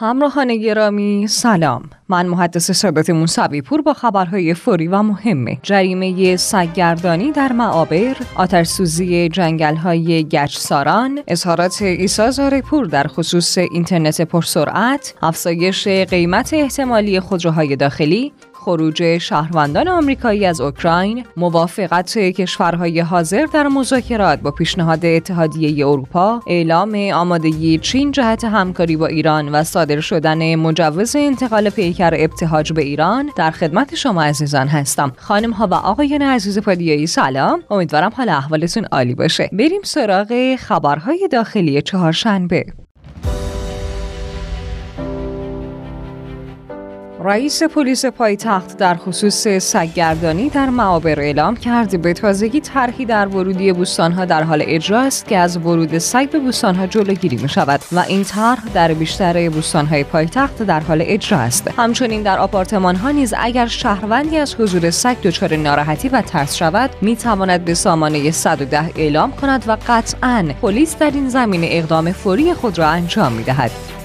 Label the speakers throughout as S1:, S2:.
S1: همراهان گرامی سلام. من محدث سادات موسوی پور با خبرهای فوری و مهم جریمه سگگردانی در معابر آتش سوزی جنگل های گچساران اظهارات ایسا پور در خصوص اینترنت پرسرعت افزایش قیمت احتمالی خودروهای داخلی خروج شهروندان آمریکایی از اوکراین، موافقت کشورهای حاضر در مذاکرات با پیشنهاد اتحادیه اروپا، اعلام آمادگی چین جهت همکاری با ایران و صادر شدن مجوز انتقال پیکر ابتهاج به ایران در خدمت شما عزیزان هستم. خانم ها و آقایان عزیز پادیایی سلام. امیدوارم حال احوالتون عالی باشه. بریم سراغ خبرهای داخلی چهارشنبه. رئیس پلیس پایتخت در خصوص سگگردانی در معابر اعلام کرد به تازگی طرحی در ورودی بوستانها در حال اجرا است که از ورود سگ به بوستانها جلوگیری می شود و این طرح در بیشتر بوستانهای پایتخت در حال اجرا است همچنین در آپارتمان ها نیز اگر شهروندی از حضور سگ دچار ناراحتی و ترس شود می تواند به سامانه 110 اعلام کند و قطعا پلیس در این زمینه اقدام فوری خود را انجام می دهد.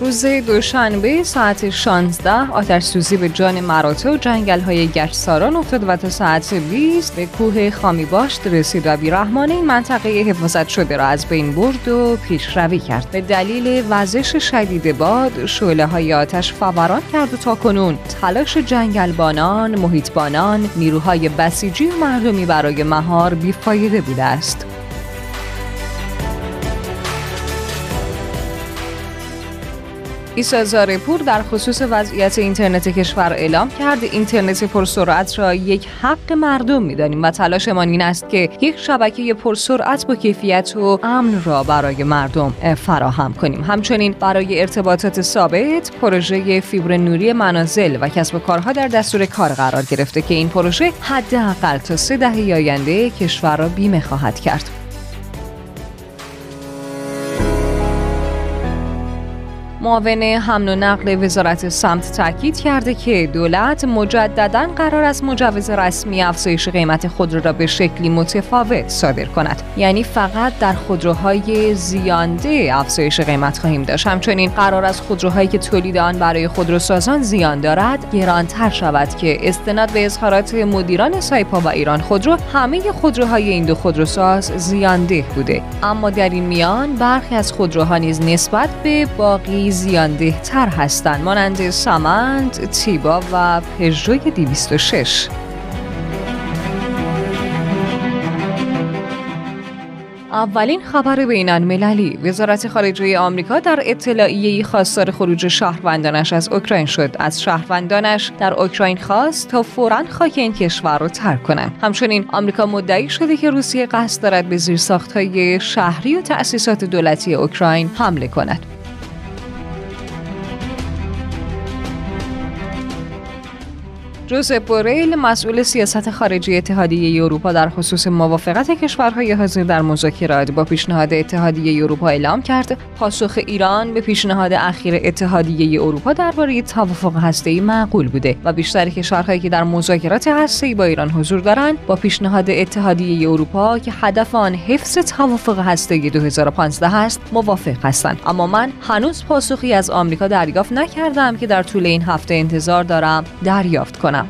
S1: روز دوشنبه ساعت 16 آتش سوزی به جان مراتع و جنگل های گشتساران افتاد و تا ساعت 20 به کوه خامی باشت رسید و بیرحمانه این منطقه حفاظت شده را از بین برد و پیشروی کرد. به دلیل وزش شدید باد شعله های آتش فوران کرد و تا کنون تلاش جنگلبانان محیطبانان نیروهای بسیجی و مردمی برای مهار بیفایده بوده است. ایسا پور در خصوص وضعیت اینترنت کشور اعلام کرد. اینترنت پرسرعت را یک حق مردم می‌دانیم و تلاشمان این است که یک شبکه پرسرعت با کیفیت و امن را برای مردم فراهم کنیم. همچنین برای ارتباطات ثابت پروژه فیبر نوری منازل و کسب و کارها در دستور کار قرار گرفته که این پروژه حداقل تا سه دهه آینده کشور را بیمه خواهد کرد. معاون حمل و نقل وزارت سمت تاکید کرده که دولت مجددا قرار است مجوز رسمی افزایش قیمت خودرو را به شکلی متفاوت صادر کند. یعنی فقط در خودروهای زیانده افزایش قیمت خواهیم داشت. همچنین قرار است خودروهایی که تولید آن برای خودروسازان زیان دارد گرانتر شود که استناد به اظهارات مدیران سایپا و ایران خودرو همه خودروهای این دو خودروساز زیانده بوده. اما در این میان برخی از خودروها نیز نسبت به باقی زیانده تر هستند. مانند سامند، تیبا و پژوی 206 اولین خبر بین المللی وزارت خارجه آمریکا در اطلاعیه‌ای خواستار خروج شهروندانش از اوکراین شد. از شهروندانش در اوکراین خواست تا فورا خاک این کشور را ترک کنند. همچنین آمریکا مدعی شده که روسیه قصد دارد به زیرساختهای شهری و تأسیسات دولتی اوکراین حمله کند. جوزپ بوریل مسئول سیاست خارجی اتحادیه اروپا در خصوص موافقت کشورهای حاضر در مذاکرات با پیشنهاد اتحادیه اروپا اعلام کرد. پاسخ ایران به پیشنهاد اخیر اتحادیه اروپا درباره توافق هسته‌ای معقول بوده و بیشتر کشورهایی که در مذاکرات هسته‌ای با ایران حضور دارند با پیشنهاد اتحادیه اروپا که هدف آن حفظ توافق هسته‌ای 2015 است موافق هستند. اما من هنوز پاسخی از آمریکا دریافت نکردم که در طول این هفته انتظار دارم دریافت کنم.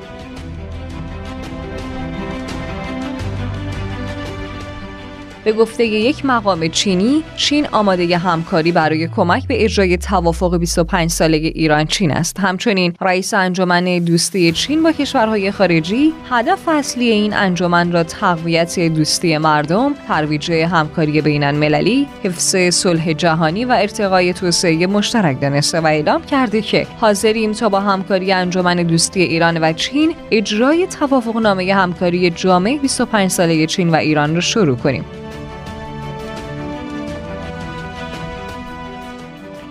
S1: به گفته یک مقام چینی چین آماده همکاری برای کمک به اجرای توافق 25 ساله ایران چین است. همچنین رئیس انجمن دوستی چین با کشورهای خارجی هدف اصلی این انجمن را تقویت دوستی مردم ترویج همکاری بین المللی حفظ صلح جهانی و ارتقای توسعه مشترک دانسته و اعلام کرده که حاضریم تا با همکاری انجمن دوستی ایران و چین اجرای توافقنامه همکاری جامع 25 ساله چین و ایران را شروع کنیم.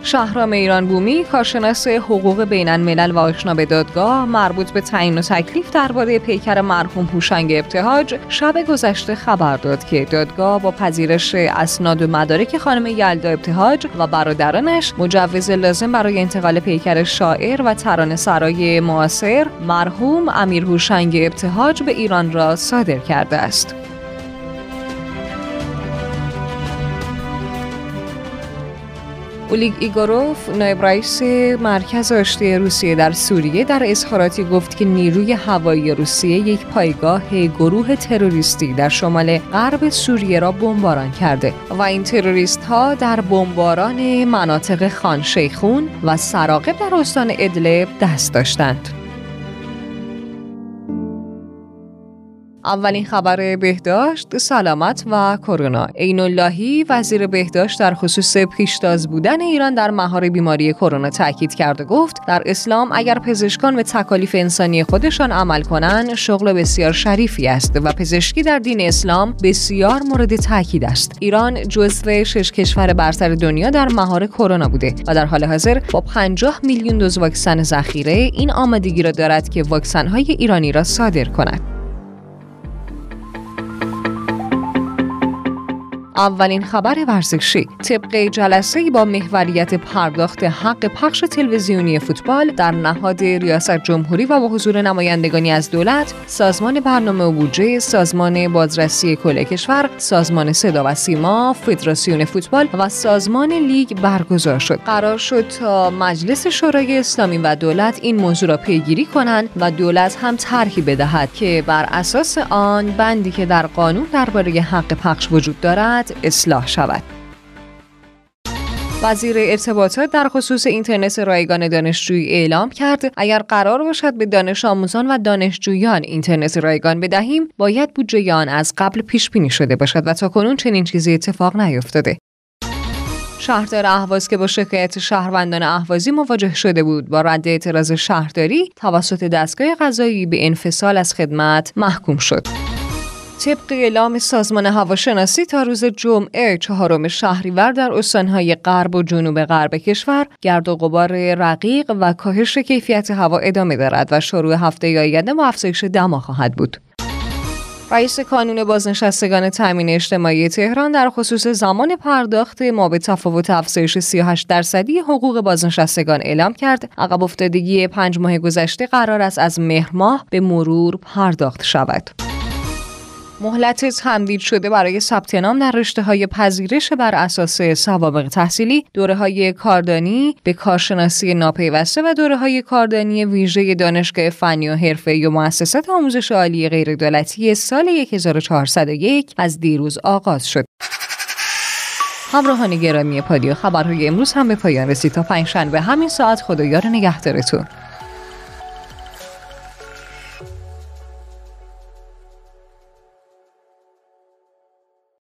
S1: شهرام ایران بومی کارشناس حقوق بین الملل و آشنا به دادگاه مربوط به تعیین و تکلیف درباره پیکر مرحوم هوشنگ ابتهاج شب گذشته خبر داد که دادگاه با پذیرش اسناد و مدارک خانم یلدا ابتهاج و برادرانش مجوز لازم برای انتقال پیکر شاعر و ترانه سرای معاصر مرحوم امیر هوشنگ ابتهاج به ایران را صادر کرده است. اولیگ ایگوروف نایب رئیس مرکز آشتی روسیه در سوریه در اظهاراتی گفت که نیروی هوایی روسیه یک پایگاه گروه تروریستی در شمال غرب سوریه را بمباران کرده و این تروریست ها در بمباران مناطق خان شیخون و سراقب در استان ادلب دست داشتند. اولین خبر بهداشت سلامت و کرونا. عین اللهی وزیر بهداشت در خصوص پیشتاز بودن ایران در مهار بیماری کرونا تاکید کرد و گفت در اسلام اگر پزشکان به تکالیف انسانی خودشان عمل کنند شغل بسیار شریفی است و پزشکی در دین اسلام بسیار مورد تاکید است. ایران جزو شش کشور برتر دنیا در مهار کرونا بوده و در حال حاضر با 50 میلیون دوز واکسن ذخیره این آمادگی را دارد که واکسن های ایرانی را صادر کند. اولین خبر ورزشی. طبق جلسه با محوریت پرداخت حق پخش تلویزیونی فوتبال در نهاد ریاست جمهوری و با حضور نمایندگانی از دولت سازمان برنامه بودجه سازمان بازرسی کل کشور سازمان صدا و سیما فدراسیون فوتبال و سازمان لیگ برگزار شد. قرار شد تا مجلس شورای اسلامی و دولت این موضوع را پیگیری کنند و دولت هم طرحی بدهد که بر اساس آن بندی که در قانون درباره حق پخش وجود دارد اصلاح شود. وزیر ارتباطات در خصوص اینترنت رایگان دانشجویی اعلام کرد اگر قرار باشد به دانش آموزان و دانشجویان اینترنت رایگان بدهیم باید بودجه آن از قبل پیش بینی شده باشد و تا کنون چنین چیزی اتفاق نیفتاده شهردار اهواز که با شکایت شهروندان اهوازی مواجه شده بود با رد اعتراض شهرداری توسط دستگاه قضایی به انفصال از خدمت محکوم شد. طبق اعلام سازمان هواشناسی تا روز جمعه چهارم شهریور در استانهای غرب و جنوب غرب کشور گرد و غبار رقیق و کاهش کیفیت هوا ادامه دارد و شروع هفته آینده با افزایش دما خواهد بود. رئیس کانون بازنشستگان تامین اجتماعی تهران در خصوص زمان پرداخت ما به تفاوت افزایش 38 درصدی حقوق بازنشستگان اعلام کرد عقب افتادگی پنج ماه گذشته قرار است از مهر ماه به مرور پرداخت شود. مهلت تمدید شده برای ثبت نام در رشته های پذیرش بر اساس سوابق تحصیلی دوره های کاردانی به کارشناسی ناپیوسته و دوره های کاردانی ویژه دانشگاه فنی و حرفه و مؤسسات آموزش عالی غیردولتی سال 1401 از دیروز آغاز شد. همراهان گرامی پادیو خبرهای امروز هم به پایان رسید. تا پنج شنبه همین ساعت خدایار نگهدارتون.